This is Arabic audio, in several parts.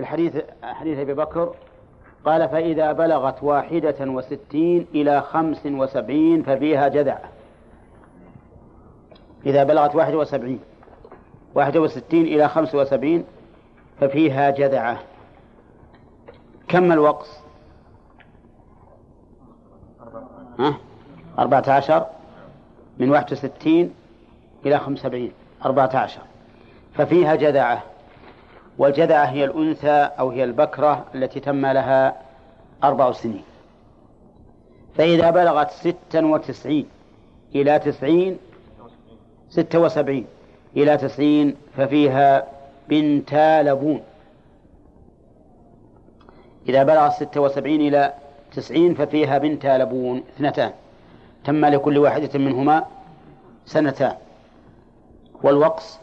في الحديث حديث أبي بكر قال فإذا بلغت واحدة وستين إلى خمس وسبعين ففيها جذع. إذا بلغت واحدة وسبعين واحدة وستين إلى خمس وسبعين ففيها جذعة كم الوقص؟ ها؟ أربعة عشر من واحد وستين إلى خمس وسبعين أربعة عشر ففيها جذعة والجذعة هي الأنثى أو هي البكرة التي تم لها أربع سنين. فإذا بلغت ستا وتسعين إلى تسعين ستة وسبعين إلى تسعين ففيها بنتا لبون. إذا بلغت ستة وسبعين إلى تسعين ففيها بنتا لبون اثنتان. تم لكل واحدة منهما سنتان. والوقص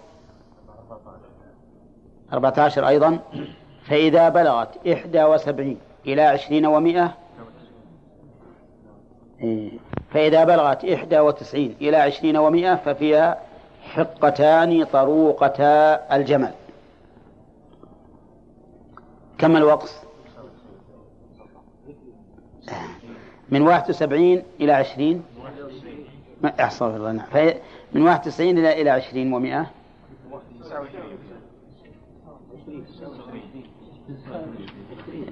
أربعة عشر أيضا. فإذا بلغت إحدى وسبعين إلى عشرين ومائة إيه، فإذا بلغت إحدى وتسعين إلى عشرين ومائة ففيها حقتان طروقتا الجمل. كم الوقص؟ من واحد وسبعين إلى عشرين؟ أحصر الله نعم. من واحد وتسعين إلى إلى عشرين ومائة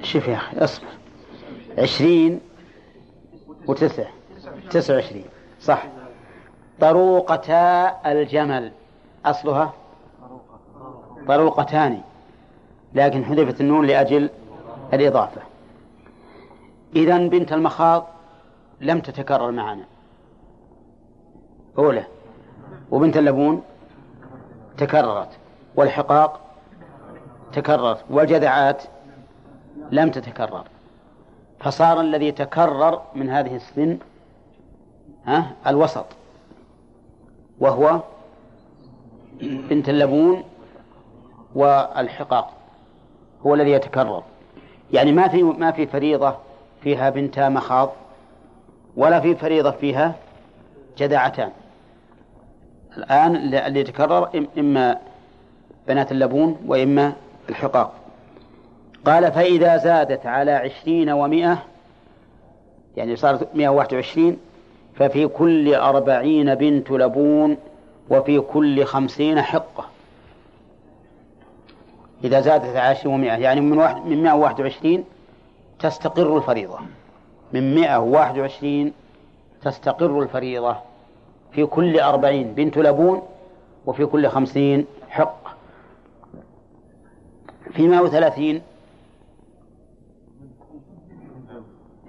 شوف يا أخي اصبر. عشرين وتسع. تسع وعشرين. صح. طروقتا الجمل. أصلها؟ طروقتان. لكن حذفت النون لأجل الإضافة. إذا بنت المخاض لم تتكرر معنا. أولى. وبنت اللبون تكررت. والحقاق تكرر والجذعات لم تتكرر. فصار الذي تكرر من هذه السن ها الوسط وهو بنت اللبون والحقاق هو الذي يتكرر. يعني ما في ما في فريضة فيها بنتا مخاض ولا في فريضة فيها جذعتان الآن اللي يتكرر إما بنات اللبون وإما الحقاق. قال فإذا زادت على عشرين ومائة يعني صارت مائة وواحد وعشرين ففي كل أربعين بنت لبون وفي كل خمسين حقة. إذا زادت على عشرين ومائة يعني من واحد من مائة وواحد وعشرين تستقر الفريضة. من مائة وواحد وعشرين تستقر الفريضة. في كل أربعين بنت لبون وفي كل خمسين حقة في مائة وثلاثين.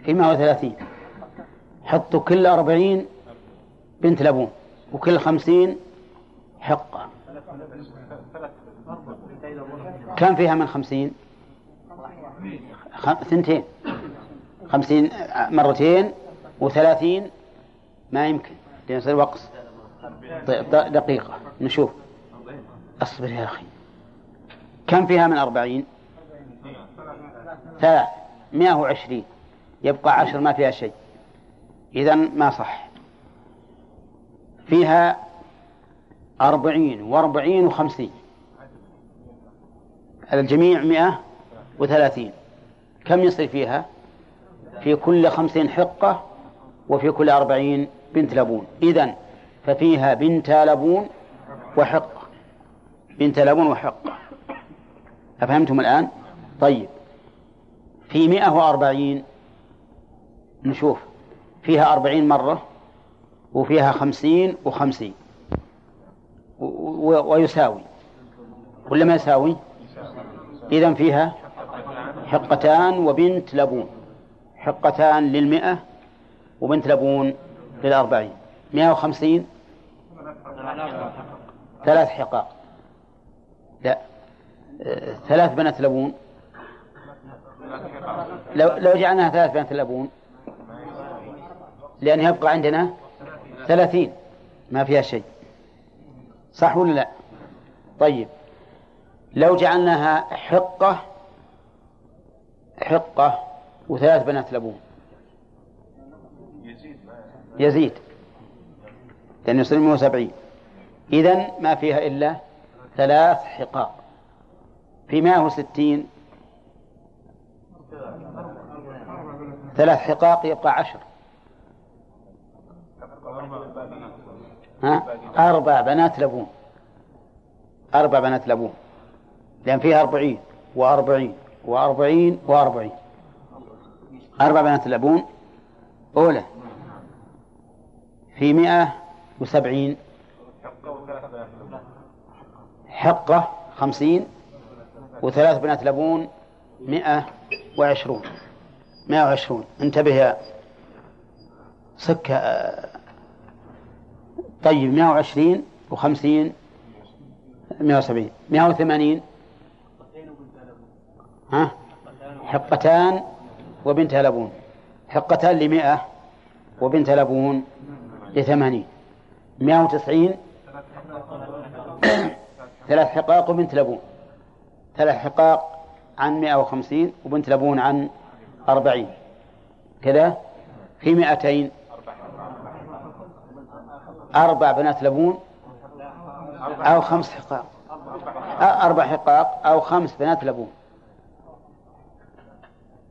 في مائة وثلاثين. حطوا كل أربعين بنت لبون وكل خمسين حقة. كم فيها من خمسين. ثنتين. خمسين مرتين وثلاثين ما يمكن. لأن يصير وقص. دقيقة. نشوف. أصبر يا أخي. كم فيها من أربعين؟ ثلاث. مئة وعشرين. يبقى عشر ما فيها شيء. إذا ما صح. فيها أربعين وأربعين وخمسين. الجميع مئة وثلاثين. كم يصير فيها؟ في كل خمسين حقة وفي كل أربعين بنت لبون. إذن ففيها بنت لبون وحقة بنت لبون وحقة أفهمتم الآن؟ طيب. في مئة وأربعين نشوف. فيها أربعين مرة وفيها خمسين وخمسين. ويساوي. ولا ما يساوي؟ إذا فيها حقتان وبنت لبون. حقتان للمئة وبنت لبون للأربعين. مئة وخمسين؟ ثلاث حقاق ثلاث بنات لبون. لو لو جعلناها ثلاث بنات لبون. لأن يبقى عندنا ثلاثين. ما فيها شيء. صح ولا لا؟ طيب. لو جعلناها حقة حقة وثلاث بنات لبون. يزيد. لأنه يصير 170 إذن ما فيها إلا ثلاث حقاق. في 160 ثلاث حقاق يبقى عشر. ها؟ أربع بنات لبون. أربع بنات لبون. لأن فيها أربعين وأربعين وأربعين وأربعين. أربع بنات لبون. أولى. في مئة وسبعين. حقة خمسين. وثلاث بنات لبون مئة وعشرون. مئة وعشرون. انتبه يا سكة. طيب مئة وعشرين وخمسين مئة وسبعين. مئة وثمانين. ها؟ حقتان وبنت لبون. حقتان لمئة وبنت لبون لثمانين. مئة وتسعين. ثلاث حقاق وبنت لبون. ثلاث حقاق عن مئة وخمسين وبنت لبون عن أربعين. كذا؟ في مئتين. أربع بنات لبون أو خمس حقاق. أربع حقاق أو خمس بنات لبون.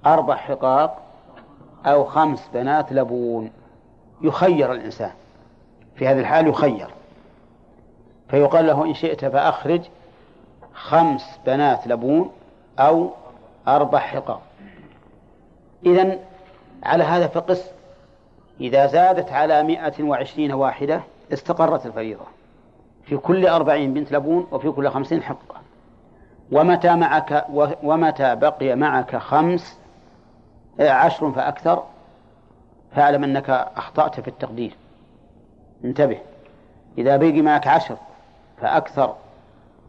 أربع حقاق أو خمس بنات لبون. يخير الإنسان. في هذه الحال يخير. فيقال له إن شئت فأخرج خمس بنات لبون أو أربع حقاق إذن على هذا فقس إذا زادت على مائة وعشرين واحدة استقرت الفريضة. في كل أربعين بنت لبون وفي كل خمسين حقة ومتى معك ومتى بقي معك خمس عشر فأكثر فاعلم أنك أخطأت في التقدير. انتبه إذا بقي معك عشر فأكثر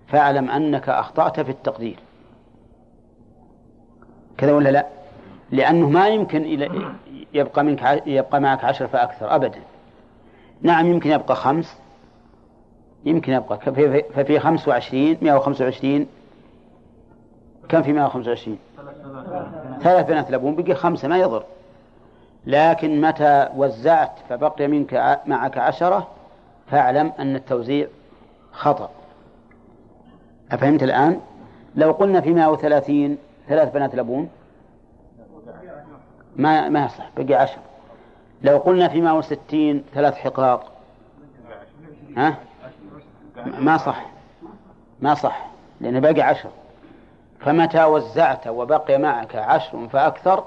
فاعلم أنك أخطأت في التقدير. كذا ولا لا؟ لأنه ما يمكن يبقى منك يبقى معك عشر فأكثر أبدا. نعم يمكن يبقى خمس. يمكن يبقى ففي خمس وعشرين مئة وخمسة وعشرين. كم في مئة وخمسة وعشرين؟ ثلاث بنات لبون بقي خمسة ما يضر. لكن متى وزعت فبقي منك معك عشرة فاعلم أن التوزيع خطأ. أفهمت الآن؟ لو قلنا في 130 ثلاث بنات لبون ما ما يصح بقي عشر. لو قلنا في 160 ثلاث حقاق؟ ها؟ ما صح ما صح لأنه باقي عشر. فمتى وزعت وبقي معك عشر فأكثر؟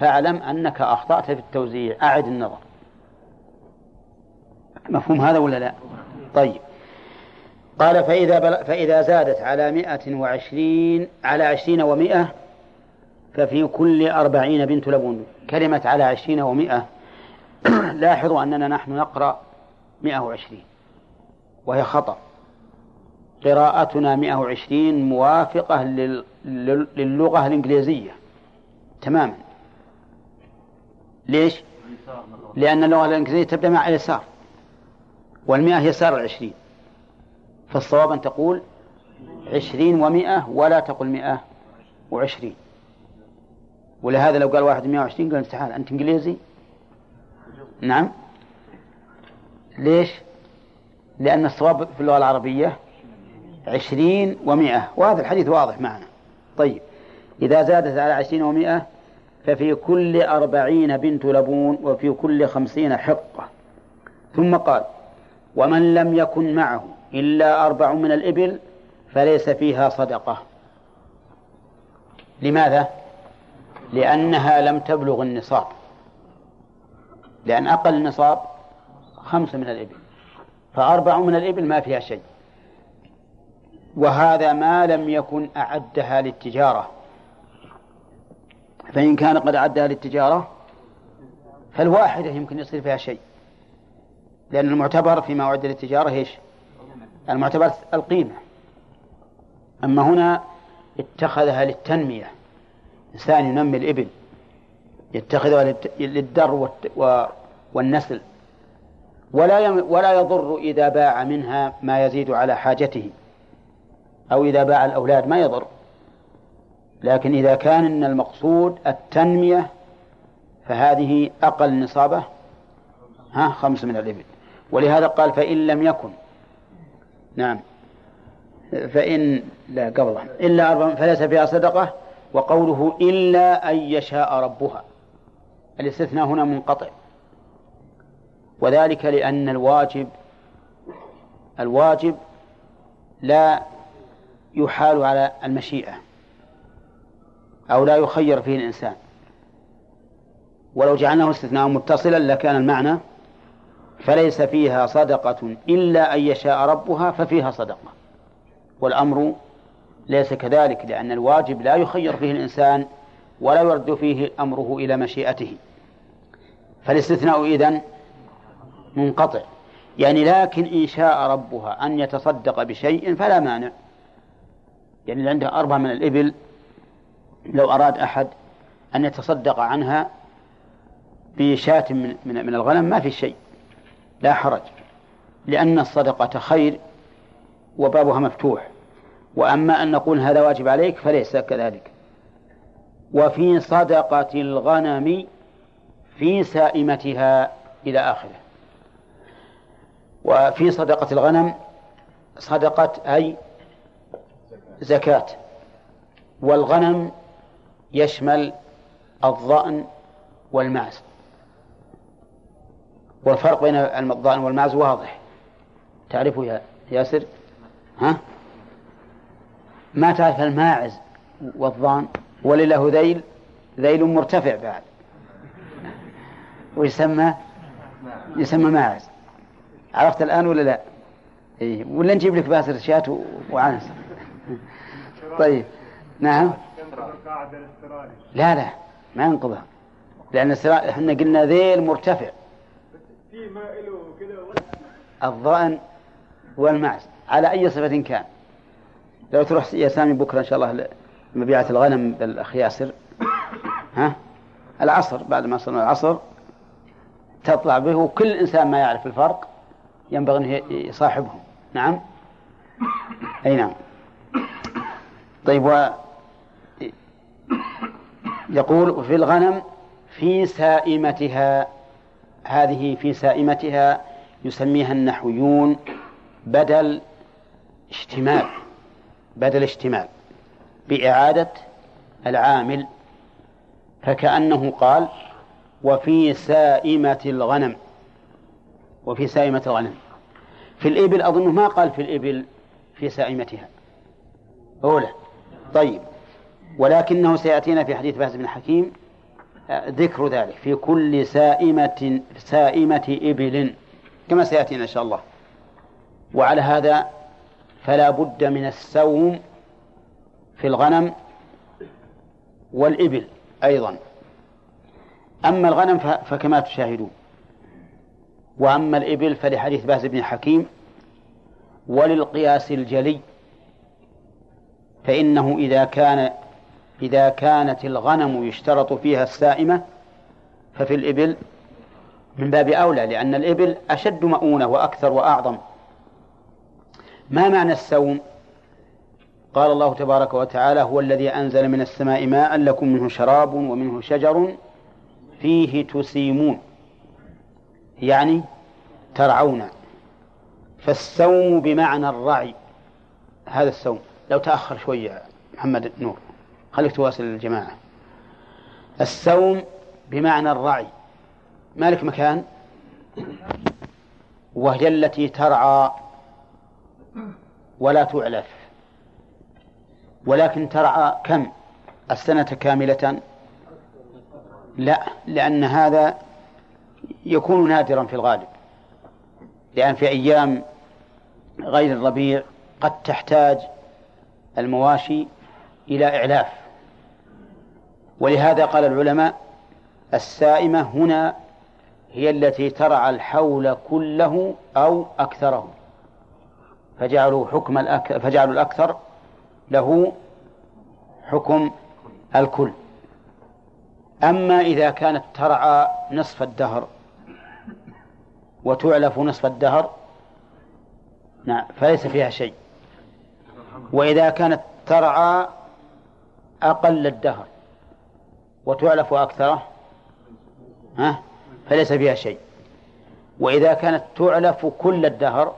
فاعلم أنك أخطأت في التوزيع. أعد النظر. مفهوم هذا ولا لا؟ طيب. قال فإذا, بل... فإذا زادت على مائة وعشرين على عشرين ومائة ففي كل أربعين بنت لبون. كلمة على عشرين ومائة لاحظوا أننا نحن نقرأ مائة وعشرين. وهي خطأ. قراءتنا مائة وعشرين موافقة لل... للغة الإنجليزية. تماما. ليش؟ لأن اللغة الإنجليزية تبدأ مع اليسار والمئة يسار العشرين. فالصواب أن تقول عشرين ومئة ولا تقل مئة وعشرين. ولهذا لو قال واحد مئة وعشرين قال تعال أنت إنجليزي؟ نعم. ليش؟ لأن الصواب في اللغة العربية عشرين ومئة. وهذا الحديث واضح معنا. طيب. إذا زادت على عشرين ومئة ففي كل أربعين بنت لبون وفي كل خمسين حقة. ثم قال ومن لم يكن معه إلا أربع من الإبل فليس فيها صدقة. لماذا؟ لأنها لم تبلغ النصاب. لأن أقل النصاب خمسة من الإبل فأربع من الإبل ما فيها شيء. وهذا ما لم يكن أعدها للتجارة. فإن كان قد أعدها للتجارة فالواحدة يمكن يصير فيها شيء. لأن المعتبر فيما أعد للتجارة إيش؟ المعتبر القيمة. أما هنا اتخذها للتنمية. إنسان ينمي الإبل يتخذها للدر والنسل. ولا ولا يضر إذا باع منها ما يزيد على حاجته. أو إذا باع الأولاد ما يضر. لكن إذا كان إن المقصود التنمية فهذه أقل نصابة. ها خمس من الإبل. ولهذا قال فإن لم يكن نعم. فإن لا قبله إلا أربع فليس فيها صدقة وقوله إلا أن يشاء ربها. الاستثناء هنا منقطع. وذلك لأن الواجب الواجب لا يحال على المشيئة أو لا يخير فيه الإنسان. ولو جعلناه استثناء متصلا لكان المعنى فليس فيها صدقة إلا أن يشاء ربها ففيها صدقة. والأمر ليس كذلك لأن الواجب لا يخير فيه الإنسان ولا يرد فيه أمره إلى مشيئته. فالاستثناء إذن منقطع. يعني لكن إن شاء ربها أن يتصدق بشيء فلا مانع. يعني اللي عنده أربعة من الإبل لو أراد أحد أن يتصدق عنها بشاة من, من, من الغنم ما في شيء. لا حرج لأن الصدقة خير وبابها مفتوح. وأما أن نقول هذا واجب عليك فليس كذلك. وفي صدقة الغنم في سائمتها إلى آخره. وفي صدقة الغنم صدقة أي زكاة. والغنم يشمل الظأن والمعز. والفرق بين الضأن والمعز واضح. تعرفه يا ياسر؟ ها؟ ما تعرف الماعز والضان ولله ذيل ذيل مرتفع بعد. ويسمى يسمى ماعز. عرفت الآن ولا لا؟ إيه. ولا نجيب لك باسر شاة وعنس. طيب. نعم. لا لا. ما ينقضها. لأن إحنا قلنا ذيل مرتفع. الظأن والمعز. على أي صفة كان؟ لو تروح يا سامي بكرة إن شاء الله مبيعة الغنم بالأخ ياسر ها؟ العصر بعد ما صلنا العصر تطلع به وكل إنسان ما يعرف الفرق ينبغي أن يصاحبهم. نعم؟ أي نعم. طيب و يقول في الغنم في سائمتها هذه في سائمتها يسميها النحويون بدل اشتمال بدل اشتمال بإعادة العامل. فكأنه قال وفي سائمة الغنم وفي سائمة الغنم. في الإبل أظنه ما قال في الإبل في سائمتها. أولى طيب ولكنه سيأتينا في حديث باز بن حكيم ذكر ذلك في كل سائمة سائمة إبل كما سيأتينا إن شاء الله. وعلى هذا فلا بد من السوم في الغنم والإبل أيضا. أما الغنم فكما تشاهدون. وأما الإبل فلحديث باز بن حكيم وللقياس الجلي فإنه إذا كان إذا كانت الغنم يشترط فيها السائمة ففي الإبل من باب أولى لأن الإبل أشد مؤونة وأكثر وأعظم. ما معنى السوم؟ قال الله تبارك وتعالى هو الذي أنزل من السماء ماء لكم منه شراب ومنه شجر فيه تسيمون. يعني ترعون. فالسوم بمعنى الرعي. هذا السوم. لو تأخر شوية محمد نور. خليك تواصل الجماعة. السوم بمعنى الرعي. مالك مكان؟ وهي التي ترعى ولا تعلف ولكن ترعى كم؟ السنة كاملة؟ لا لأن هذا يكون نادرا في الغالب. لأن في أيام غير الربيع قد تحتاج المواشي إلى إعلاف. ولهذا قال العلماء السائمة هنا هي التي ترعى الحول كله أو أكثره فجعلوا حكم الأك... فجعلوا الأكثر له حكم الكل. أما إذا كانت ترعى نصف الدهر وتعلف نصف الدهر نعم فليس فيها شيء. وإذا كانت ترعى أقل الدهر. وتعلف أكثره ها؟ فليس فيها شيء. وإذا كانت تعلف كل الدهر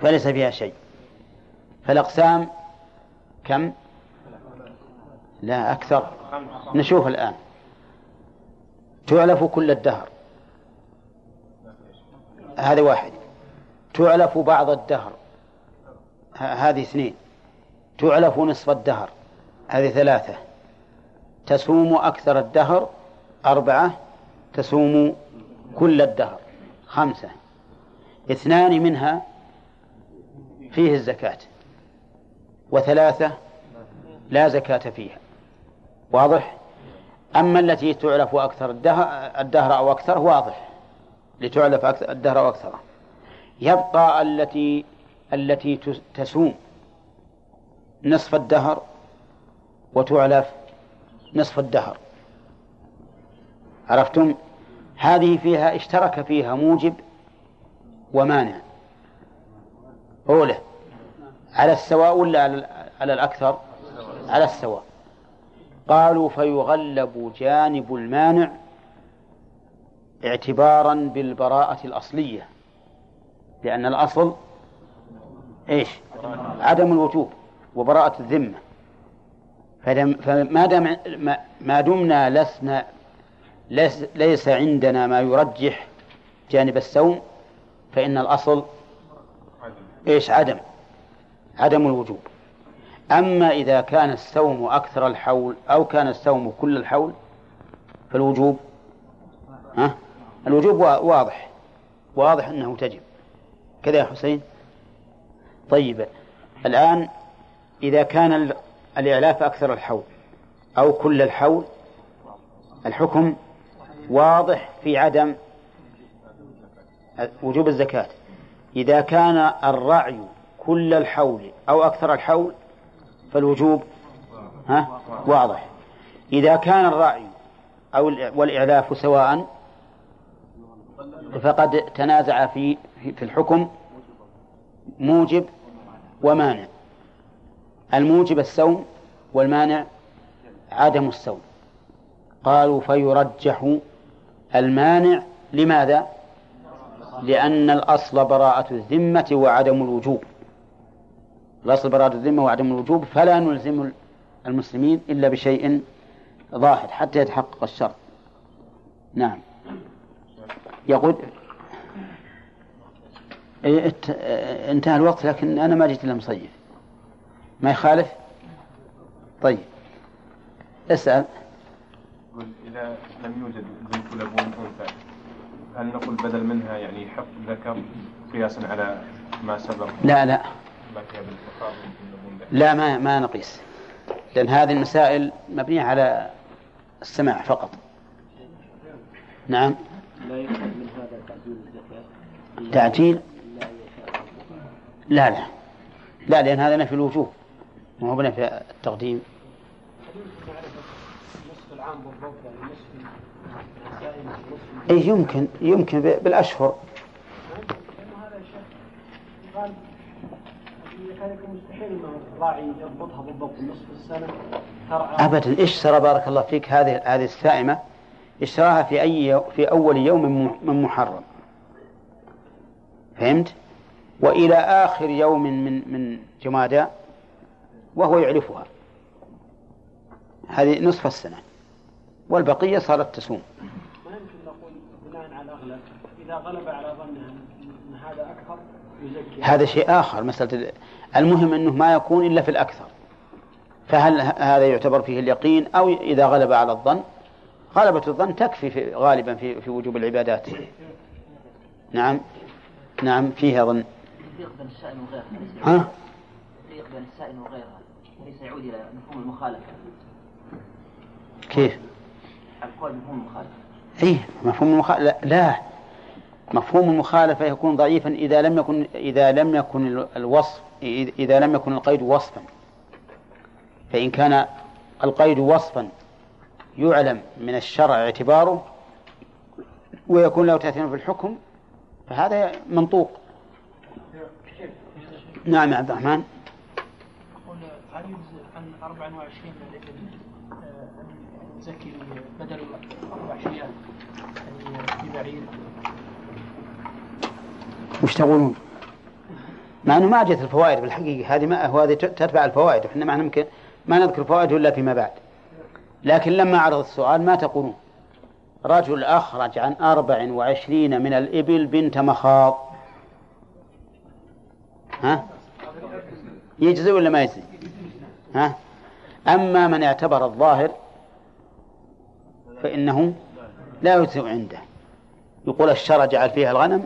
فليس فيها شيء. فالأقسام كم؟ لا أكثر. نشوف الآن. تعلف كل الدهر. هذا واحد. تعلف بعض الدهر. هذه اثنين. تعلف نصف الدهر. هذه ثلاثة. تسوم أكثر الدهر أربعة تسوم كل الدهر خمسة. اثنان منها فيه الزكاة وثلاثة لا زكاة فيها. واضح؟ أما التي تعلف أكثر الدهر, أو أكثر واضح. لتعلف أكثر الدهر أو أكثر. يبقى التي التي تسوم نصف الدهر وتعلف نصف الدهر. عرفتم؟ هذه فيها اشترك فيها موجب ومانع. أولى على السواء ولا على الأكثر؟ على السواء. قالوا فيغلب جانب المانع اعتبارا بالبراءة الأصلية. لأن الأصل إيش؟ عدم الوجوب وبراءة الذمة. فما دام ما دمنا لسنا ليس عندنا ما يرجح جانب السوم فإن الأصل إيش؟ عدم. عدم الوجوب. أما إذا كان السوم أكثر الحول أو كان السوم كل الحول فالوجوب ها؟ الوجوب واضح. واضح أنه تجب. كذا يا حسين؟ طيب. الآن إذا كان الإعلاف أكثر الحول أو كل الحول. الحكم واضح في عدم وجوب الزكاة. إذا كان الرعي كل الحول أو أكثر الحول فالوجوب ها واضح. إذا كان الرعي أو والإعلاف سواء فقد تنازع في في الحكم موجب ومانع. الموجب السوم والمانع عدم السوم. قالوا فيرجح المانع لماذا؟ لأن الأصل براءة الذمة وعدم الوجوب. الأصل براءة الذمة وعدم الوجوب فلا نلزم المسلمين إلا بشيء ظاهر حتى يتحقق الشرط. نعم. يقول إيه، إنتهى الوقت لكن أنا ما جيت إلا مصيف. ما يخالف؟ طيب. اسأل. إذا لم يوجد بنت لبون أنثى هل نقول بدل منها يعني حق ذكر قياسا على ما سبق؟ لا لا. لا ما ما نقيس. لأن هذه المسائل مبنية على السماع فقط. نعم. لا من هذا تعجيل الزكاة تعجيل لا لا. لا لأن هذا نفي الوجوب ما هو بنفي التقديم. اي يمكن يمكن بالأشهر. ابدا اشترى بارك الله فيك هذه هذه السائمة؟ اشتراها في أي في أول يوم من محرم؟ فهمت؟ وإلى آخر يوم من من جمادى؟ وهو يعرفها. هذه نصف السنة. والبقية صارت تصوم. ما يمكن نقول بناء على الاغلب إذا غلب على ظنها ان هذا أكثر يزكي. هذا شيء آخر مسألة المهم أنه ما يكون إلا في الأكثر. فهل هذا يعتبر فيه اليقين؟ أو إذا غلب على الظن غلبة الظن تكفي في غالبا في في وجوب العبادات. نعم. نعم فيها ظن. يقبل السائل وغيرها ها؟ يقبل السائل وغيرها ليس يعود إلى مفهوم المخالفة. كيف؟ القول مفهوم المخالفة. اي مفهوم المخالفه لا, لا. مفهوم المخالفة يكون ضعيفا إذا لم يكن إذا لم يكن الوصف إذا لم يكن القيد وصفا. فإن كان القيد وصفا يعلم من الشرع اعتباره ويكون له تأثير في الحكم فهذا منطوق. نعم يا عبد الرحمن. هل يجزئ عن 24 أن نزكي بدل أربع شيئات يعني في بعير. وش تقولون؟ مع إنه ما جت الفوائد بالحقيقة هذه ما هو هذه تتبع الفوائد إحنا ما يمكن ما نذكر فوائده إلا فيما بعد. لكن لما عرض السؤال ما تقولون؟ رجل أخرج عن أربع وعشرين من الإبل بنت مخاض. ها؟ يجزي ولا ما يجزي ها؟ أما من اعتبر الظاهر فإنه لا يجزئ عنده. يقول الشرع جعل فيها الغنم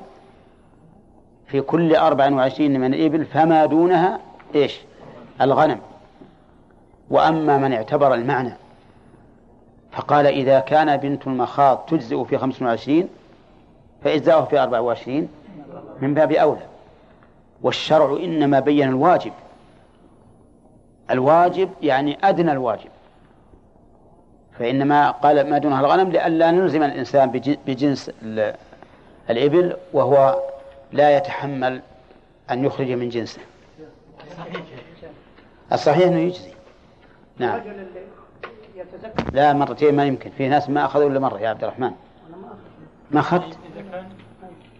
في كل أربع وعشرين من الإبل فما دونها إيش؟ الغنم. وأما من اعتبر المعنى فقال إذا كان بنت المخاض تجزئ في خمس وعشرين فإجزاؤه في أربع وعشرين من باب أولى. والشرع إنما بين الواجب الواجب يعني أدنى الواجب. فإنما قال ما دونها الغنم لئلا نلزم الإنسان بجنس الإبل وهو لا يتحمل أن يخرج من جنسه. الصحيح أنه يجزي. نعم. لا مرتين ما يمكن. في ناس ما أخذوا إلا مرة يا عبد الرحمن. ما أخذت؟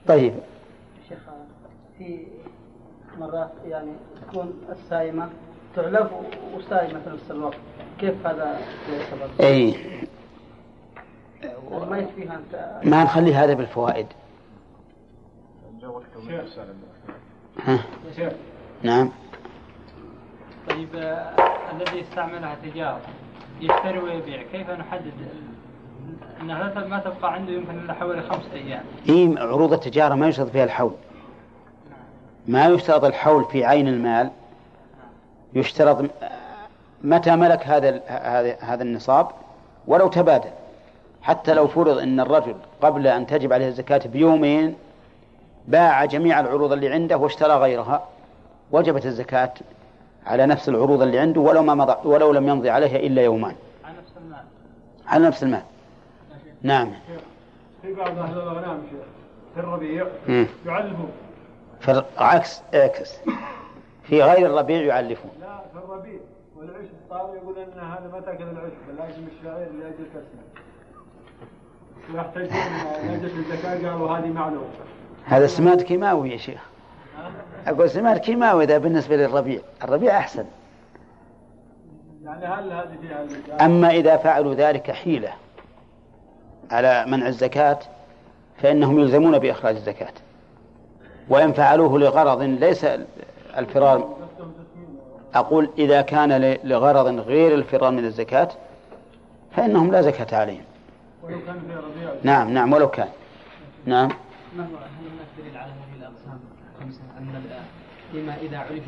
طيب. في مرات يعني تكون السائمة تعلف وسائمة في نفس الوقت كيف هذا؟ إي. يعني ما يكفيها انت ما نخلي هذا بالفوائد. ها؟ نعم. طيب آه، الذي استعملها تجارة يشتري ويبيع كيف نحدد انها ما تبقى عنده يمكن إلا حوالي خمسة أيام؟ إي عروض التجارة ما يشترط فيها الحول. ما يشترط الحول في عين المال. يشترط متى ملك هذا هذا هذا النصاب ولو تبادل حتى لو فرض إن الرجل قبل أن تجب عليه الزكاة بيومين باع جميع العروض اللي عنده واشترى غيرها وجبت الزكاة على نفس العروض اللي عنده ولو ما مضى ولو لم يمضي عليها إلا يومان. على نفس المال. على نفس المال. نعم. في بعض أهل الاغنام في الربيع يعلمون. في عكس اعكس. في غير الربيع يعلفون. لا في الربيع والعشب طال يقول إن هذا ما تأكل العشب لازم الشعير لاجل كسمه. يحتاجون لاجل الزكاه قالوا هذه معلومة. هذا سماد كيماوي يا شيخ. أقول سماد كيماوي إذا بالنسبة للربيع الربيع أحسن يعني هل هذه فيها أما إذا فعلوا ذلك حيلة على منع الزكاة فإنهم يلزمون بإخراج الزكاة وإن فعلوه لغرض ليس الفرار. أقول إذا كان لغرض غير الفرار من الزكاة فإنهم لا زكاة عليهم. ولو كان في ربيع نعم نعم ولو كان. نعم. ما هو هل هناك دليل على هذه الأقسام الخمسة أن فيما إذا عرفت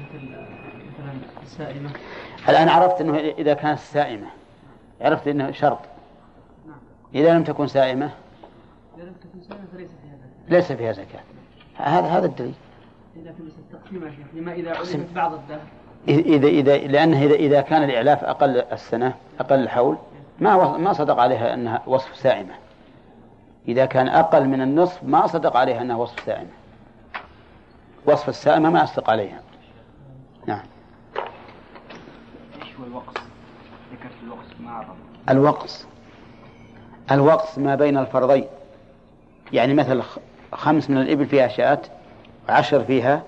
مثلا السائمة الآن عرفت أنه إذا كانت سائمة. عرفت أنه شرط. إذا لم تكن سائمة إذا لم تكن سائمة فليس فيها زكاة. ليس فيها زكاة. هذا هذا الدليل. إذا في التقسيم يا شيخ لما إذا عرفت بعض الدهر. إذا إذا لأنه إذا إذا كان الإعلاف أقل السنة أقل الحول ما ما صدق عليها أنها وصف سائمة إذا كان أقل من النصف ما صدق عليها أنها وصف سائمة وصف السائمة ما يصدق عليها. نعم. إيش هو الوقص؟ ذكرت الوقص ما عرف الوقص. الوقص ما بين الفرضين. يعني مثل خمس من الإبل فيها شاة عشر فيها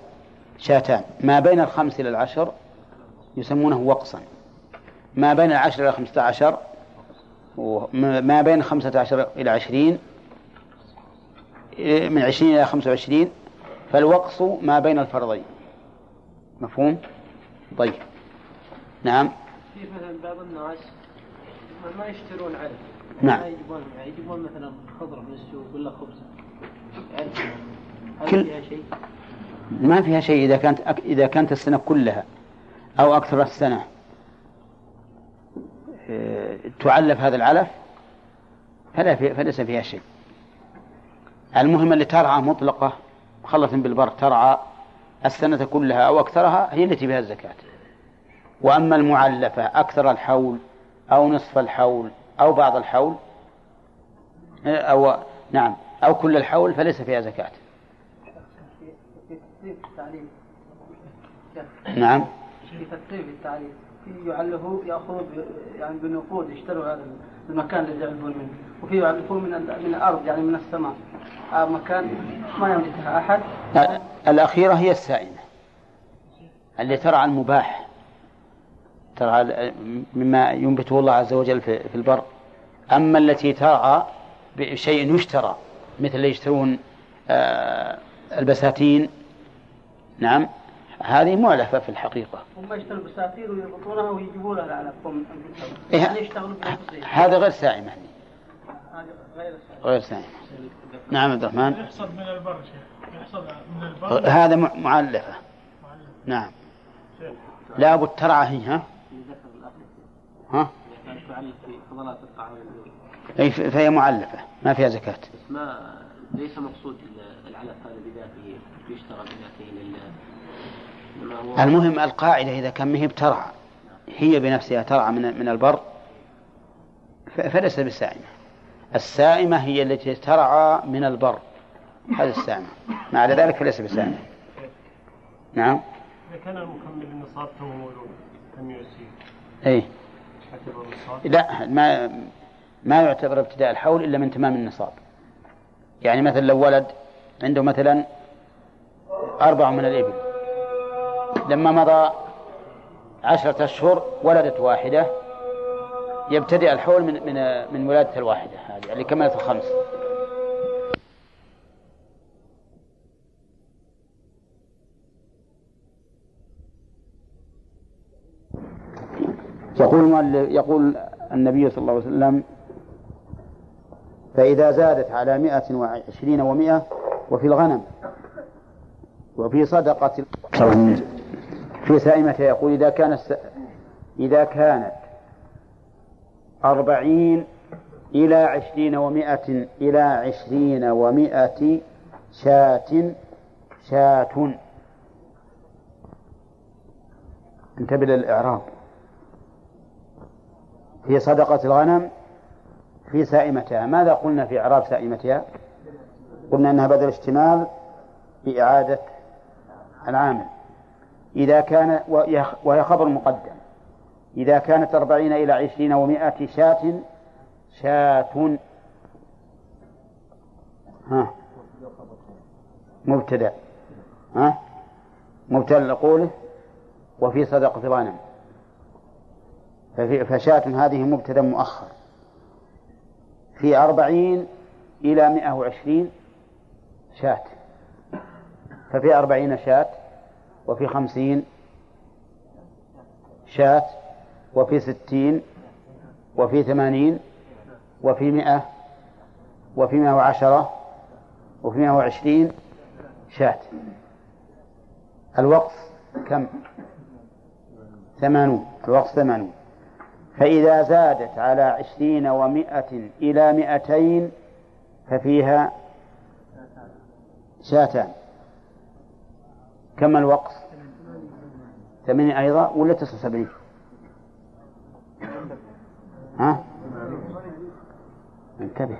شاتان. ما بين الخمس إلى العشر يسمونه وقصا. ما بين العشر إلى خمسة عشر وما بين خمسة عشر إلى عشرين من عشرين إلى خمسة وعشرين. فالوقص ما بين الفرضين. مفهوم؟ طيب. نعم. في مثلا بعض الناس ما يشترون علف نعم. يجيبون يجيبون مثلا خضرة من السوق ولا خبز. هل كل- فيها شيء؟ ما فيها شيء إذا كانت أك... إذا كانت السنة كلها أو أكثر السنة آه، تعلف هذا العلف فلا في... فليس فيها شيء. المهم اللي ترعى مطلقة مخلة بالبر ترعى السنة كلها أو أكثرها هي التي فيها الزكاة. وأما المعلفة أكثر الحول أو نصف الحول أو بعض الحول آه، أو نعم أو كل الحول فليس فيها زكاة. في ترتيب التعليم. نعم. في ترتيب التعليم. في يعلفوا ياخذوا ب- يعني بنقود يشتروا هذا المكان الذي يعلفون منه. وفي يعلفون من من الأرض يعني من السماء. هذا مكان ما يملكها أحد. الأخيرة هي السائمة اللي ترعى المباح. ترعى مما ينبته الله عز وجل في في البر. أما التي ترعى بشيء يشترى مثل اللي يشترون آه، البساتين نعم. هذه معلفة في الحقيقة. هم يشتروا البساتين ويربطونها ويجيبوا لها على فم إيه. يعني يشتغلوا هذا غير سائمة هذا غير السائل. غير سائمة نعم عبد الرحمن. يحصل من البر شيخ. يحصل من البر. هذا مع- معلفة. نعم. لا بد ترعى هي ها؟ ها؟ أي فهي معلفة ما فيها زكاة. ما ليس مقصود ال- العلف هذا بذاته يشترى بذاته هو المهم القاعدة إذا كان مهي بترعى هي بنفسها ترعى من من البر فليس بالسائمة. السائمة هي التي ترعى من البر. هذه السائمة. ما عدا ذلك فليس بسائمة نعم. إذا كان المكمل النصاب تو مولود لم يعتبر نصاب لا ما ما يعتبر ابتداء الحول إلا من تمام النصاب. يعني مثلا لو ولد عنده مثلا أربع من الإبل لما مضى عشرة أشهر ولدت واحدة يبتدئ الحول من من من ولادة الواحدة هذه اللي كملت الخمس. يقول يقول النبي صلى الله عليه وسلم فإذا زادت على مائة وعشرين ومائة وفي الغنم وفي صدقة في سائمة يقول إذا كان. إذا كانت أربعين إلى عشرين ومائة إلى عشرين ومائة شاة شاة انتبه للإعراب في صدقة الغنم في سائمتها. ماذا قلنا في إعراب سائمتها؟ قلنا أنها بدل اشتمال بإعادة العامل. إذا كان وهي- خبر مقدم. إذا كانت أربعين إلى عشرين ومائة شاة شاة. ها. مبتدأ. ها. مبتدأ قوله وفي صدقة ففي فشاة هذه مبتدأ مؤخر. في أربعين إلى مئة وعشرين شاة. ففي أربعين شاة وفي خمسين شاة وفي ستين وفي ثمانين وفي مئة وفي مئة وعشرة وفي مئة وعشرين شاة. الوقف كم؟ ثمانون. الوقف ثمانون. فإذا زادت على عشرين ومائة إلى مائتين ففيها شاتان كم الوقف ثمانية أيضا؟ ولا تسعة وسبعين؟ ها؟ انتبه.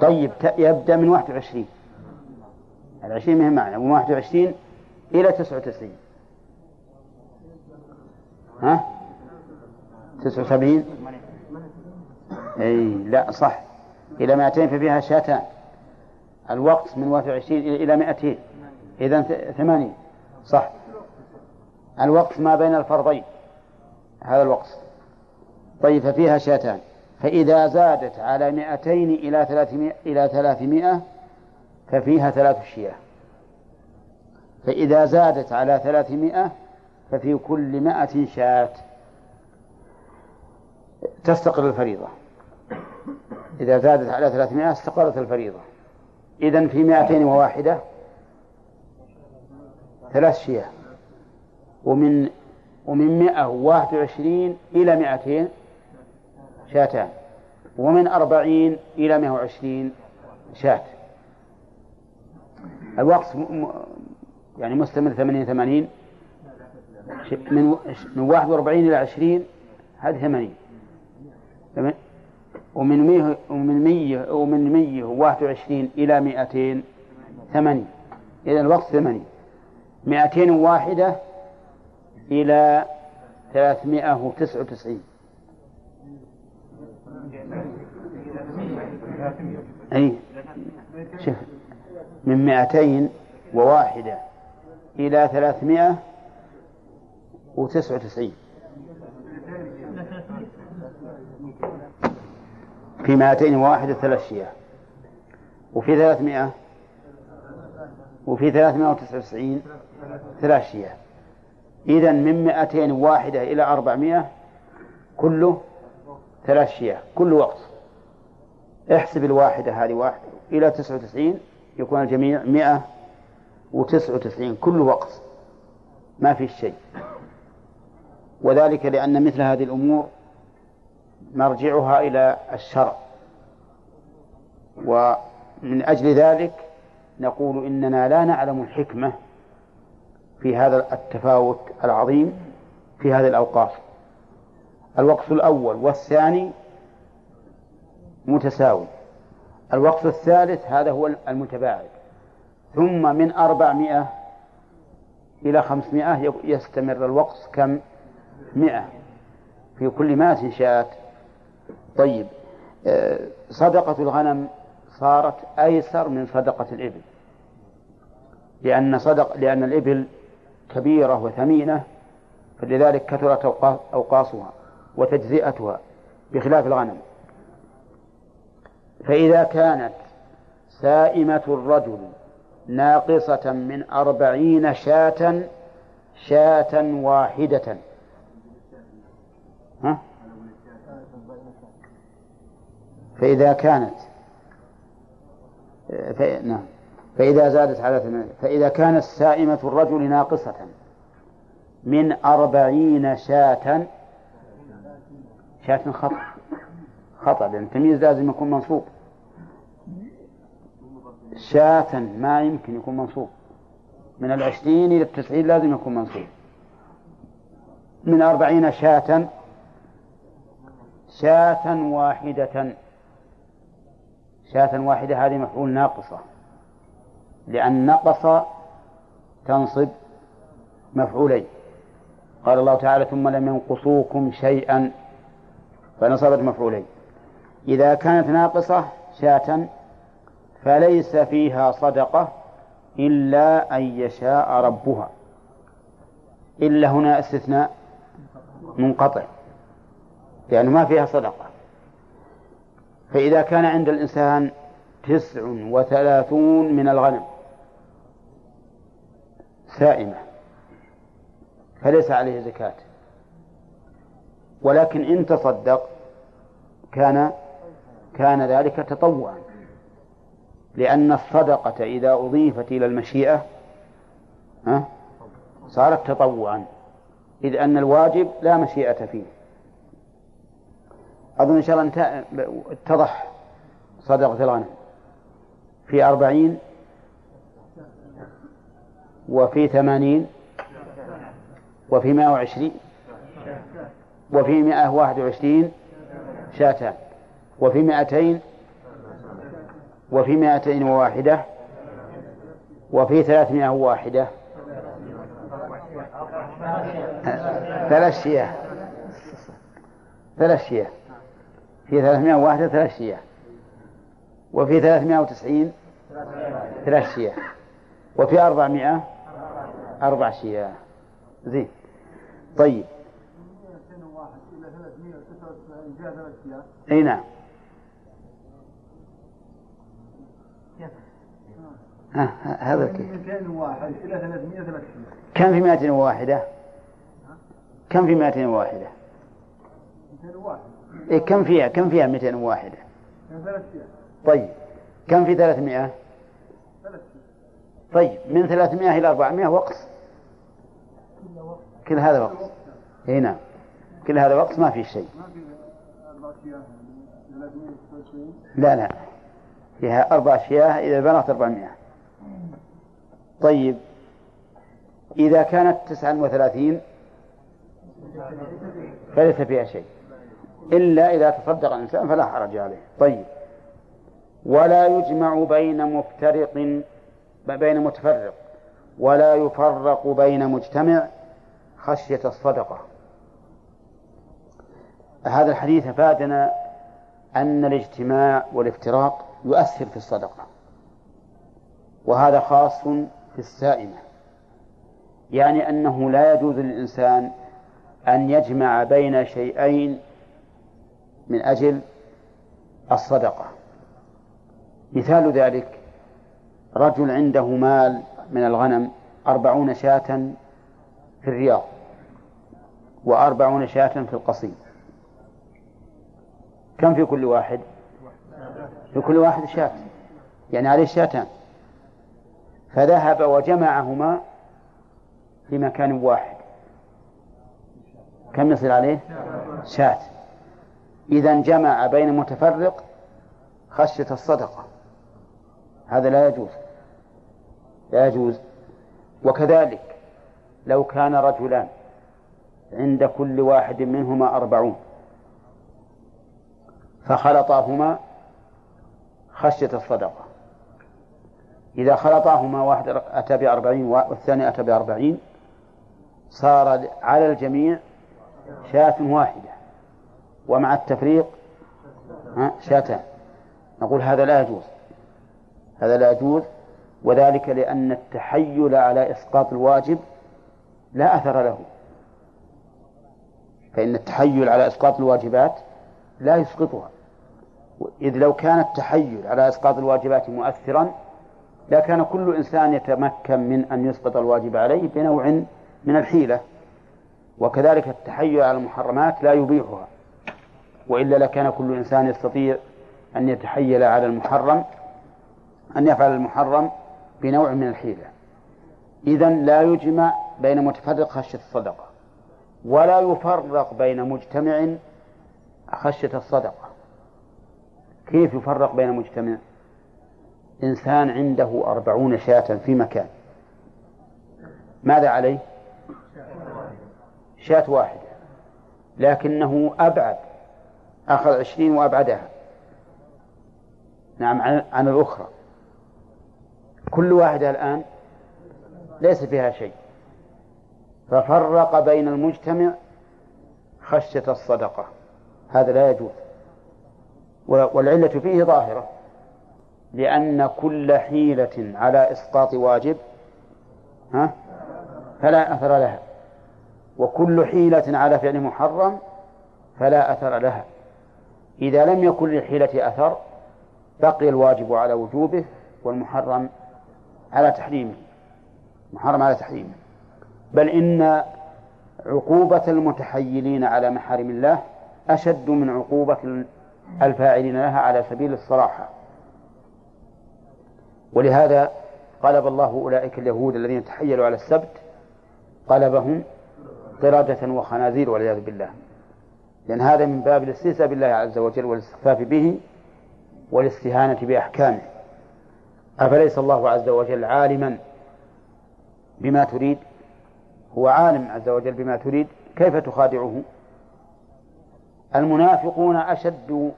طيب يبدأ من واحد وعشرين. العشرين مهم معنى. من واحد وعشرين إلى تسعة وتسعين. ها؟ تسعة وسبعين؟ أي لا صح. إلى مائتين ففيها شاتان. الوقت من واحد وعشرين إلى- إلى مائتين إذا ث- ثمانين. صح. الوقت ما بين الفرضين. هذا الوقت. طيب ففيها شاتان. فإذا زادت على مائتين إلى ثلاثمائة إلى ثلاثمائة ففيها ثلاث شياه. فإذا زادت على ثلاثمائة ففي كل مائة شاة. تستقر الفريضة. إذا زادت على 300 استقرت الفريضة. إذا في 201 ثلاث شياه. ومن ومن 121 إلى 200 شاتان. ومن 40 إلى 120 شات. الوقت يعني مستمر 80 80 من من 41 إلى 20 هذه 80 ومن مية ومن مية ومن مية وواحد وعشرين إلى مائتين ثمانية إذا الوقت ثمانية مائتين واحدة إلى ثلاثمائة وتسعة وتسعين. أي؟ شف من مائتين وواحدة إلى ثلاثمائة وتسعة وتسعين. في مائتين واحدة ثلاث شياه وفي ثلاثمائة وفي ثلاثمائة وتسعة وتسعين ثلاث شياه إذا من مائتين واحدة إلى أربعمائة كله ثلاث شياه كل وقت. احسب الواحدة هذه واحد. إلى تسعة وتسعين يكون الجميع مئة وتسعة وتسعين. كل وقت. ما في شيء. وذلك لأن مثل هذه الأمور مرجعها إلى الشرع. ومن أجل ذلك نقول إننا لا نعلم الحكمة في هذا التفاوت العظيم في هذه الأوقاف. الوقف الأول والثاني متساوي. الوقف الثالث هذا هو المتباعد. ثم من أربعمائة إلى خمسمائة يستمر الوقف كم؟ مئة في كل مائة شاة طيب آه، صدقة الغنم صارت أيسر من صدقة الإبل. لأن صدق لأن الإبل كبيرة وثمينة فلذلك كثرت أوقاصها وتجزئتها بخلاف الغنم. فإذا كانت سائمة الرجل ناقصة من أربعين شاة شاة واحدة فإذا كانت. نعم فإذا زادت على ثمانية فإذا كانت سائمة الرجل ناقصة من أربعين شاة شاة خطأ خطأ لأن التمييز لازم يكون منصوب شاة ما يمكن يكون منصوب من العشرين إلى التسعين لازم يكون منصوب من أربعين شاة شاة واحدة شاة واحدة هذه مفعول ناقصة. لأن نقص تنصب مفعولين. قال الله تعالى ثم لم ينقصوكم شيئا فنصبت مفعولين. إذا كانت ناقصة شاة فليس فيها صدقة إلا أن يشاء ربها. إلا هنا استثناء منقطع. لأنه ما فيها صدقة. فإذا كان عند الإنسان تسع وثلاثون من الغنم سائمة فليس عليه زكاة. ولكن إن تصدق كان كان ذلك تطوعا لأن الصدقة إذا أضيفت إلى المشيئة صارت تطوعا إذ أن الواجب لا مشيئة فيه. أظن إن شاء الله اتضح صدقة الغنم في أربعين وفي ثمانين وفي مائة وعشرين وفي مائة واحد وعشرين شاتان وفي مائتين وفي مائتين وواحدة وفي ثلاثمائة واحدة. ثلاث شياه. ثلاث شياه. في ثلاثمائة واحدة ثلاث شياه وفي ثلاثمائة وتسعين ثلاث شياه وفي أربعمائة أربع شياه زين. طيب. أي نعم. هذا كيف؟ 201 إلى 300 كم في 201 كم في 201 201 إيه كم فيها؟ كم فيها 201 طيب كم في 300 طيب من 300 إلى 400 وقص كل هذا وقص اي نعم. كل هذا وقص ما في شيء. لا لا. فيها أربع شياه إذا بلغت أربعمائة. طيب إذا كانت تسعا وثلاثين فليس فيها شيء. إلا إذا تصدق الإنسان فلا حرج عليه. طيب. ولا يجمع بين مفترق بين متفرق ولا يفرق بين مجتمع خشية الصدقة. هذا الحديث أفادنا أن الاجتماع والافتراق يؤثر في الصدقة. وهذا خاص في السائمة. يعني أنه لا يجوز للإنسان أن يجمع بين شيئين من أجل الصدقة. مثال ذلك رجل عنده مال من الغنم أربعون شاة في الرياض وأربعون شاة في القصيم. كم في كل واحد؟ في كل واحد شاة. يعني عليه شاتان. فذهب وجمعهما في مكان واحد. كم يصير عليه؟ شاة. إذا جمع بين متفرق خشية الصدقة. هذا لا يجوز. لا يجوز. وكذلك لو كان رجلان عند كل واحد منهما أربعون فخلطاهما خشية الصدقة. إذا خلطاهما واحد أتى بأربعين والثاني أتى بأربعين صار على الجميع شاة واحدة. ومع التفريق شاتان نقول هذا لا يجوز. هذا لا يجوز وذلك لأن التحيل على إسقاط الواجب لا أثر له. فإن التحيل على إسقاط الواجبات لا يسقطها. إذ لو كان التحيل على إسقاط الواجبات مؤثرا لكان كل إنسان يتمكن من أن يسقط الواجب عليه بنوع من الحيلة. وكذلك التحيل على المحرمات لا يبيحها. وإلا لكان كل إنسان يستطيع أن يتحيل على المحرم أن يفعل المحرم بنوع من الحيلة. إذا لا يجمع بين متفرق خشية الصدقة ولا يفرق بين مجتمع خشية الصدقة. كيف يفرق بين مجتمع؟ إنسان عنده أربعون شاة في مكان. ماذا عليه؟ شاة واحدة. لكنه أبعد أخذ عشرين وأبعدها. نعم عن الأخرى. كل واحدة الآن ليس فيها شيء. ففرق بين المجتمع خشية الصدقة. هذا لا يجوز. والعلة فيه ظاهرة. لأن كل حيلة على إسقاط واجب ها فلا أثر لها. وكل حيلة على فعل محرم فلا أثر لها. إذا لم يكن للحيلة أثر بقي الواجب على وجوبه والمحرم على تحريمه. محرم على تحريمه. بل إن عقوبة المتحيلين على محارم الله أشد من عقوبة الفاعلين لها على سبيل الصراحة. ولهذا قلب الله أولئك اليهود الذين تحيلوا على السبت قلبهم قردة وخنازير والعياذ بالله. لأن هذا من باب الاستهزاء بالله عز وجل والاستخفاف به والاستهانة بأحكامه. أفليس الله عز وجل عالما بما تريد؟ هو عالم عز وجل بما تريد. كيف تخادعه؟ المنافقون أشد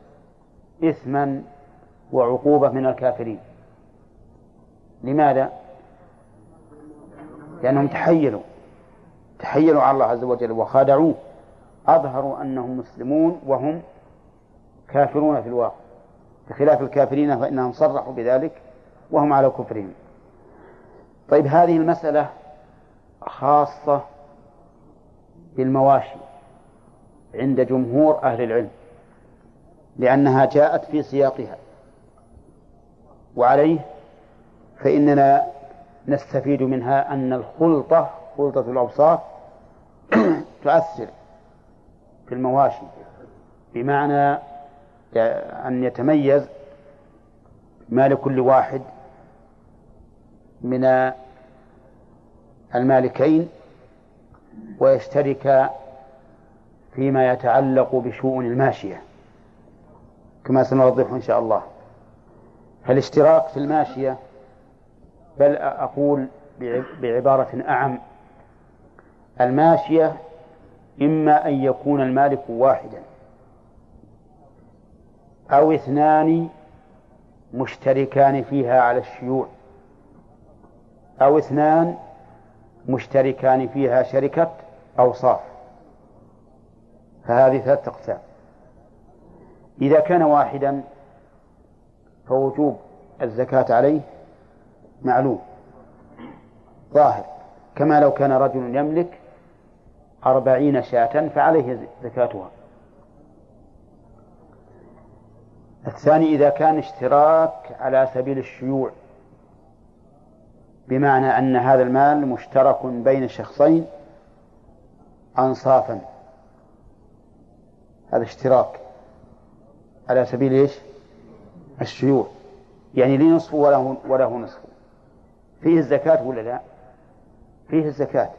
إثما وعقوبة من الكافرين. لماذا؟ لأنهم تحيلوا تحيلوا على الله عز وجل وخادعوه. أظهروا أنهم مسلمون وهم كافرون في الواقع. بخلاف الكافرين فإنهم صرحوا بذلك وهم على كفرهم. طيب هذه المسألة خاصة بالمواشي عند جمهور أهل العلم لأنها جاءت في سياقها. وعليه فإننا نستفيد منها أن الخلطة خلطة الأوصاف تؤثر في المواشي بمعنى أن يتميز ما لكل واحد من المالكين ويشترك فيما يتعلق بشؤون الماشية كما سنوضح إن شاء الله. فالاشتراك في الماشية بل أقول بعبارة أعم. الماشية إما أن يكون المالك واحدا أو اثنان مشتركان فيها على الشيوع أو اثنان مشتركان فيها شركة أوصاف فهذه ثلاثة أقسام. إذا كان واحدا فوجوب الزكاة عليه معلوم ظاهر كما لو كان رجل يملك أربعين شاة فعليه زكاتها. الثاني إذا كان اشتراك على سبيل الشيوع بمعنى أن هذا المال مشترك بين شخصين أنصافا. هذا اشتراك على سبيل إيش؟ الشيوع. يعني لي نصف وله وله نصف. فيه الزكاة ولا لا؟ فيه الزكاة.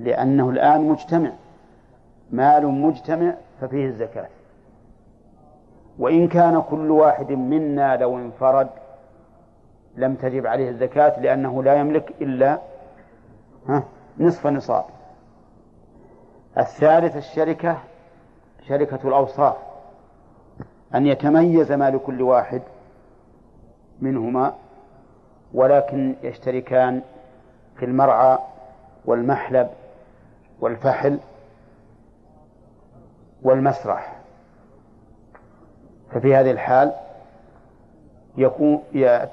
لأنه الآن مجتمع. مال مجتمع ففيه الزكاة. وإن كان كل واحد منا لو انفرد لم تجب عليه الزكاة لأنه لا يملك إلا نصف نصاب. الثالث الشركة شركة الأوصاف. أن يتميز مال كل واحد منهما ولكن يشتركان في المرعى والمحلب. والفحل والمسرح. ففي هذه الحال يكون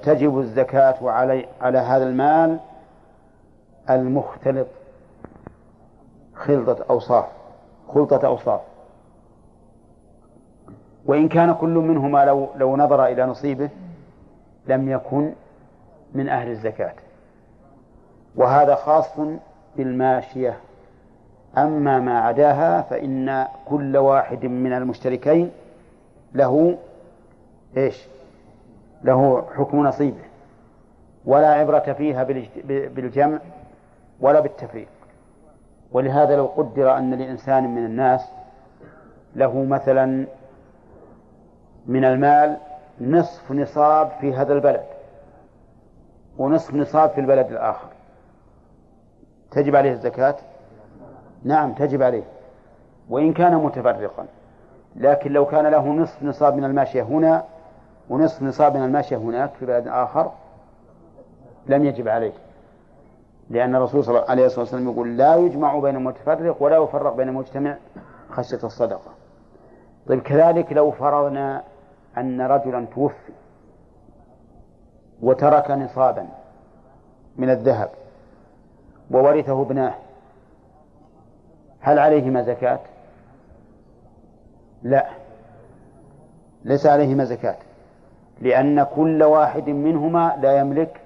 تجب الزكاة على على هذا المال المختلط خلطة أوصاف خلطة أوصاف. وإن كان كل منهما لو لو نظر إلى نصيبه لم يكن من أهل الزكاة. وهذا خاص بالماشية. أما ما عداها فإن كل واحد من المشتركين له إيش؟ له حكم نصيبه ولا عبرة فيها بالجمع ولا بالتفريق. ولهذا لو قدر أن لإنسان من الناس له مثلا من المال نصف نصاب في هذا البلد ونصف نصاب في البلد الآخر تجب عليه الزكاة؟ نعم تجب عليه. وإن كان متفرقا. لكن لو كان له نصف نصاب من الماشية هنا ونصف نصاب من الماشية هناك في بلد آخر لم يجب عليه. لأن الرسول صلى الله عليه وسلم يقول لا يجمع بين المتفرق ولا يفرق بين المجتمع خشية الصدقة. طيب كذلك لو فرضنا أن رجلا توفي وترك نصابا من الذهب وورثه ابناه هل عليهما زكاة؟ لا. ليس عليهما زكاة. لأن كل واحد منهما لا يملك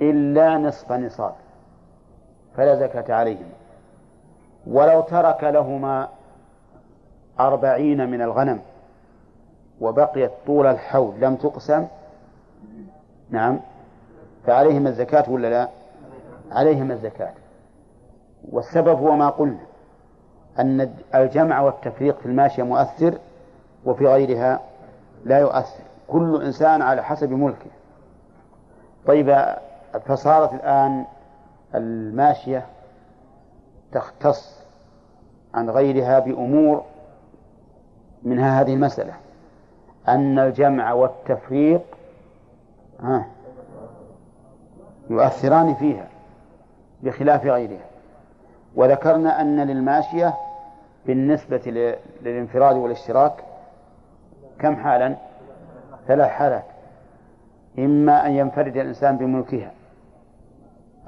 إلا نصف نصاب فلا زكاة عليهما. ولو ترك لهما أربعين من الغنم وبقيت طول الحول لم تقسم نعم فعليهما الزكاة ولا لا؟ عليهما الزكاة. والسبب هو ما قلنا أن الجمع والتفريق في الماشية مؤثر وفي غيرها لا يؤثر. كل إنسان على حسب ملكه. طيب فصارت الآن الماشية تختص عن غيرها بأمور منها هذه المسألة. أن الجمع والتفريق يؤثران فيها بخلاف غيرها. وذكرنا أن للماشية بالنسبة للانفراد والاشتراك كم حالا؟ ثلاث حالات. إما أن ينفرد الإنسان بملكها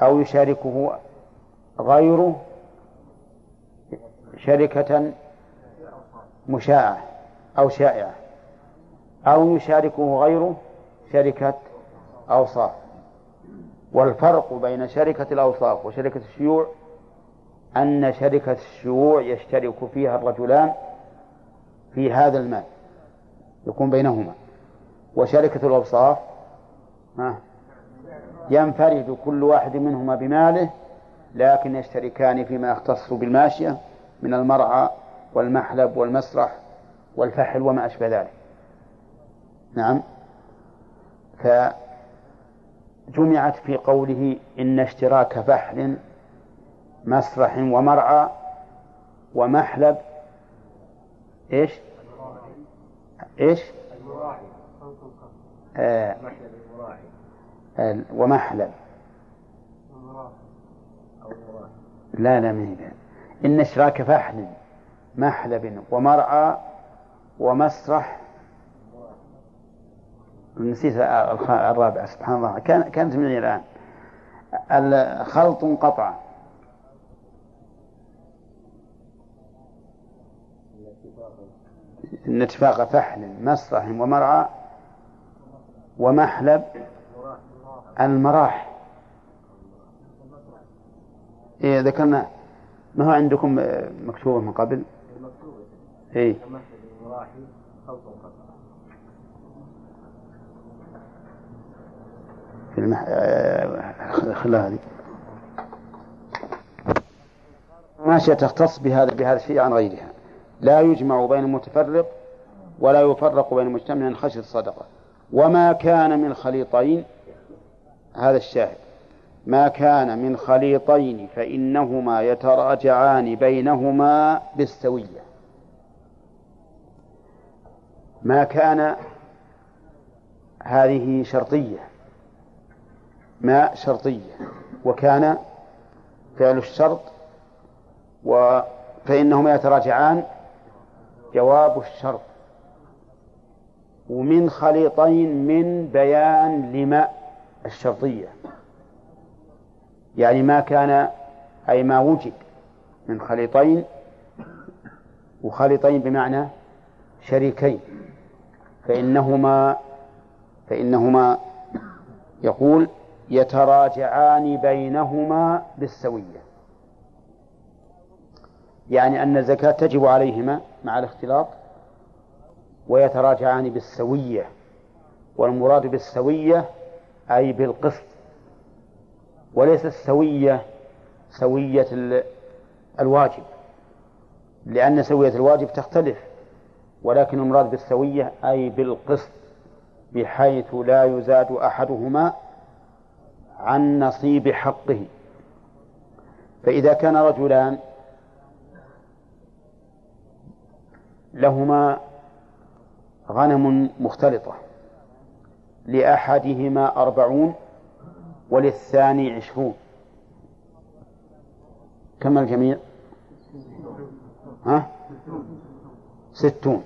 أو يشاركه غيره شركة مشاعة أو شائعة أو يشاركه غيره شركة أوصاف. والفرق بين شركة الأوصاف وشركة الشيوع أن شركة الشيوع يشترك فيها الرجلان في هذا المال يكون بينهما. وشركة الأوصاف ينفرد كل واحد منهما بماله لكن يشتركان فيما يختص بالماشية من المرعى والمحلب والمسرح والفحل وما أشبه ذلك. نعم. فجمعت في قوله إن اشتراك فحل مسرح ومرعى ومحلب. إيش؟ إيش؟ آه. ومحلب. لا لا من إن إشراك فحل محلب ومرعى ومسرح. نسيت الرابع سبحان الله. كان كانت مني الآن. الخلط قطع. إن اتفاق فحل مسرح ومرعى ومحلب المراح إيه ذكرنا ما هو عندكم مكتوب من قبل؟ إيه. في المح... آه، خلها هذه. ماشية تختص بهذا بهذا الشيء عن غيرها. لا يجمع بين المتفرق ولا يفرق بين المجتمع خشية الصدقة. وما كان من خليطين هذا الشاهد. ما كان من خليطين فإنهما يتراجعان بينهما بالسوية. ما كان هذه شرطية. ما شرطية. وكان فعل الشرط و فإنهما يتراجعان جواب الشرط. ومن خليطين من بيان لما الشرطية. يعني ما كان أي ما وجد من خليطين وخليطين بمعنى شريكين. فإنهما فإنهما يقول يتراجعان بينهما بالسوية. يعني أن الزكاة تجب عليهما مع الاختلاط ويتراجعان بالسوية والمراد بالسوية أي بالقسط. وليس السوية سوية الواجب لأن سوية الواجب تختلف ولكن المراد بالسوية أي بالقسط بحيث لا يزاد أحدهما عن نصيب حقه. فإذا كان رجلان لهما غنم مختلطة لأحدهما أربعون وللثاني عشرون كم الجميع؟ ها؟ ستون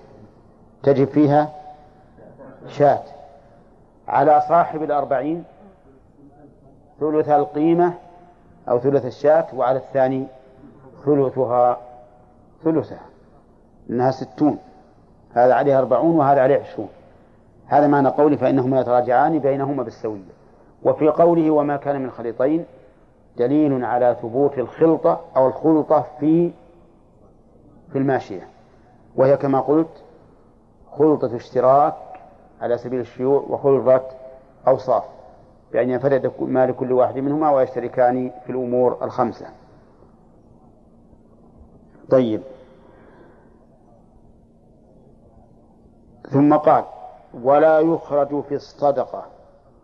تجب فيها شاة على صاحب الأربعين ثلث القيمة أو ثلث الشاة وعلى الثاني ثلثها ثلثها إنها ستون. هذا عليه أربعون وهذا عليه عشرون. هذا معنى قولي فإنهما يتراجعان بينهما بالسوية. وفي قوله وما كان من خليطين دليل على ثبوت الخلطة أو الخلطة في في الماشية. وهي كما قلت خلطة اشتراك على سبيل الشيوع وخلطة أوصاف. بأن ينفرد مال كل واحد منهما ويشتركان في الأمور الخمسة. طيب. ثم قال ولا يخرج في الصدقة.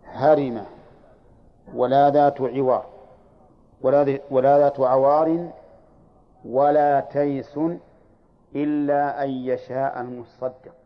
هرمة. ولا ذات عوار. ولا, ذات عوار ولا تيس إلا أن يشاء المصدق.